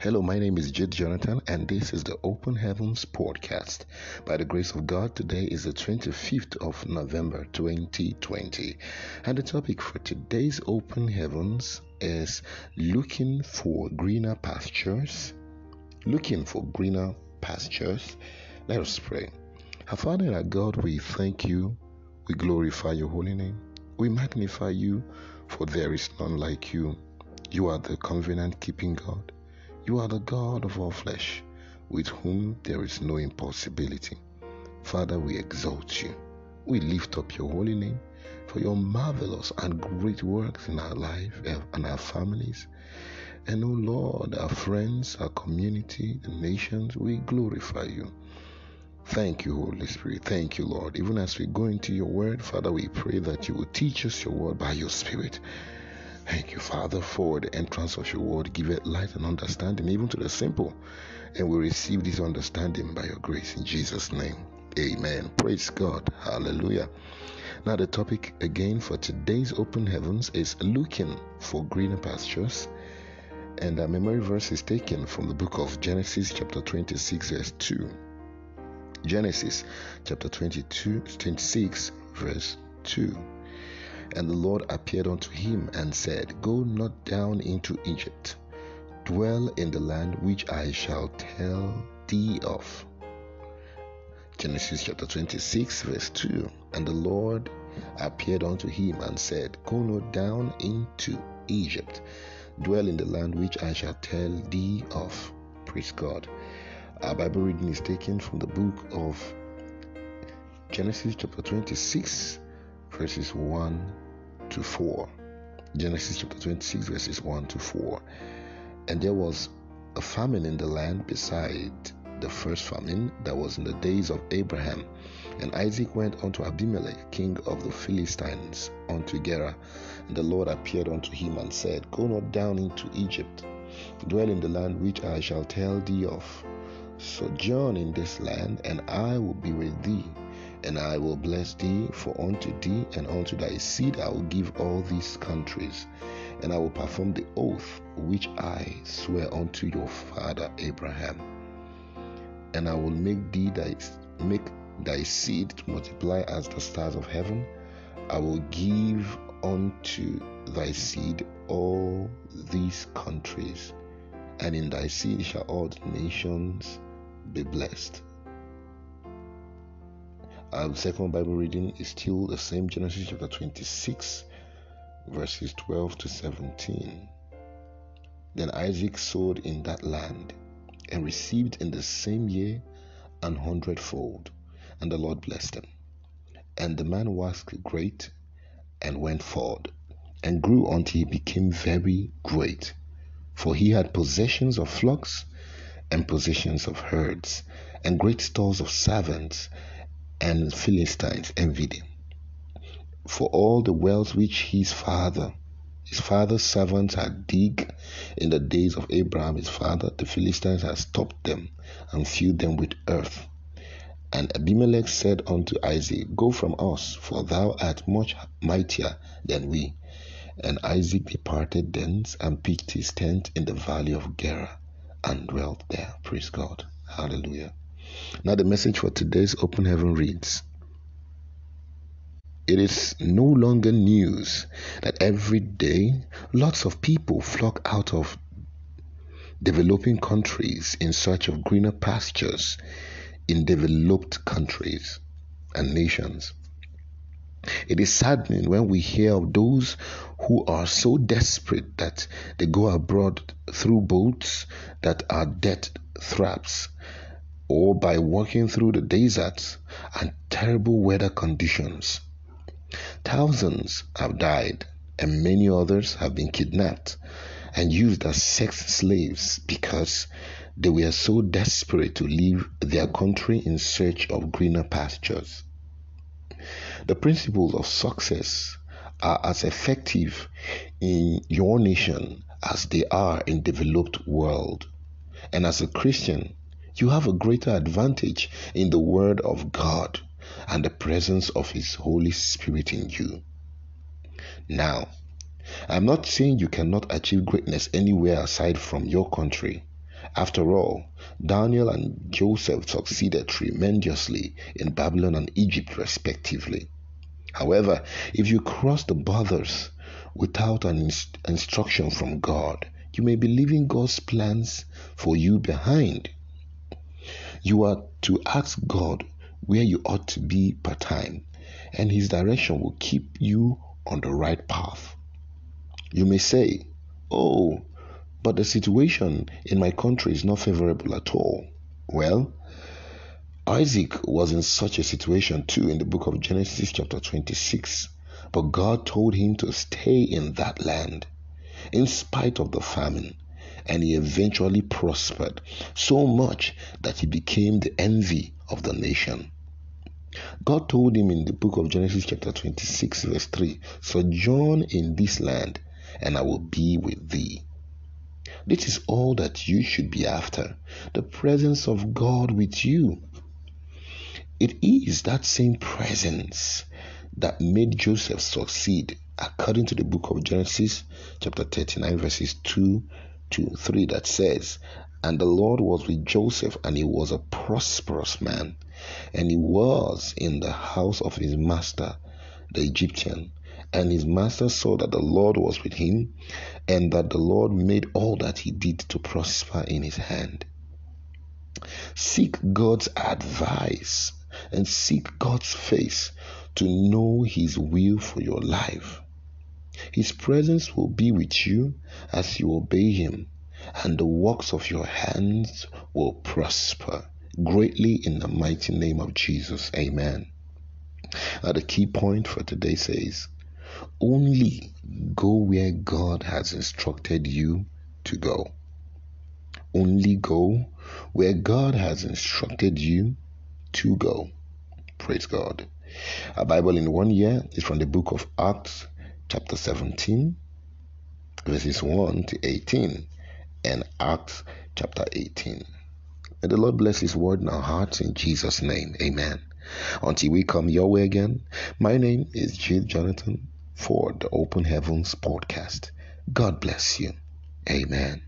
Hello, my name is Jid Jonathan, and this is the Open Heavens Podcast. By the grace of God, today is the 25th of November 2020, and the topic for today's Open Heavens is looking for greener pastures. Looking for greener pastures. Let us pray. Our Father our God, we thank you, we glorify your holy name, we magnify you, for there is none like you. You are the covenant keeping God. You are the God of all flesh, with whom there is no impossibility. Father, we exalt you. We lift up your holy name for your marvelous and great works in our life and our families. And, oh Lord, our friends, our community, the nations, we glorify you. Thank you, Holy Spirit. Thank you, Lord. Even as we go into your word, Father, we pray that you will teach us your word by your Spirit. Thank you, Father, for the entrance of your word. Give it light and understanding, even to the simple. And we receive this understanding by your grace in Jesus' name. Amen. Praise God. Hallelujah. Now, the topic again for today's open heavens is looking for greener pastures. And our memory verse is taken from the book of Genesis, chapter 26, verse 2. Genesis, chapter 22, 26, verse 2. And the Lord appeared unto him and said, Go not down into Egypt, dwell in the land which I shall tell thee of. Genesis chapter 26, verse 2. And the Lord appeared unto him and said, Go not down into Egypt, dwell in the land which I shall tell thee of. Praise God. Our Bible reading is taken from the book of Genesis chapter 26, verses 1 to 4. Genesis chapter 26, verses 1 to 4. And there was a famine in the land beside the first famine that was in the days of Abraham. And Isaac went unto Abimelech, king of the Philistines, unto Gerar. And the Lord appeared unto him and said, Go not down into Egypt, dwell in the land which I shall tell thee of. Sojourn in this land, and I will be with thee and I will bless thee, for unto thee and unto thy seed I will give all these countries, and I will perform the oath which I swear unto your father Abraham. And I will make thee thy make thy seed to multiply as the stars of heaven. I will give unto thy seed all these countries, and in thy seed shall all the nations be blessed. Our second Bible reading is still the same Genesis chapter 26, verses 12 to 17. Then Isaac sowed in that land and received in the same year an hundredfold, and the Lord blessed him. And the man was great and went forward and grew until he became very great, for he had possessions of flocks and possessions of herds and great stores of servants and Philistines envied him. For all the wells which his father, his father's servants had dig in the days of Abraham his father, the Philistines had stopped them and filled them with earth. And Abimelech said unto Isaac, Go from us, for thou art much mightier than we. And Isaac departed thence and pitched his tent in the valley of Gerar and dwelt there. Praise God. Hallelujah. Now, the message for today's open heaven reads It is no longer news that every day lots of people flock out of developing countries in search of greener pastures in developed countries and nations. It is saddening when we hear of those who are so desperate that they go abroad through boats that are death traps or by walking through the deserts and terrible weather conditions. Thousands have died, and many others have been kidnapped and used as sex slaves because they were so desperate to leave their country in search of greener pastures. The principles of success are as effective in your nation as they are in developed world. And as a Christian, you have a greater advantage in the Word of God and the presence of His Holy Spirit in you. Now, I'm not saying you cannot achieve greatness anywhere aside from your country. After all, Daniel and Joseph succeeded tremendously in Babylon and Egypt, respectively. However, if you cross the borders without an inst- instruction from God, you may be leaving God's plans for you behind. You are to ask God where you ought to be part time, and His direction will keep you on the right path. You may say, Oh, but the situation in my country is not favorable at all. Well, Isaac was in such a situation too in the book of Genesis, chapter 26. But God told him to stay in that land in spite of the famine, and he eventually prospered so much that he became the envy of the nation. God told him in the book of Genesis, chapter 26, verse 3 Sojourn in this land, and I will be with thee. This is all that you should be after the presence of God with you. It is that same presence that made Joseph succeed according to the book of Genesis, chapter 39, verses 2 to 3, that says, And the Lord was with Joseph, and he was a prosperous man, and he was in the house of his master, the Egyptian. And his master saw that the Lord was with him, and that the Lord made all that he did to prosper in his hand. Seek God's advice and seek God's face to know His will for your life. His presence will be with you as you obey Him, and the works of your hands will prosper greatly in the mighty name of Jesus. Amen. Now, the key point for today says, Only go where God has instructed you to go. Only go where God has instructed you to go. Praise God. A Bible in one year is from the book of Acts, chapter 17, verses 1 to 18, and Acts chapter 18. May the Lord bless His word in our hearts in Jesus' name. Amen. Until we come your way again, my name is Jill Jonathan for the Open Heavens podcast. God bless you. Amen.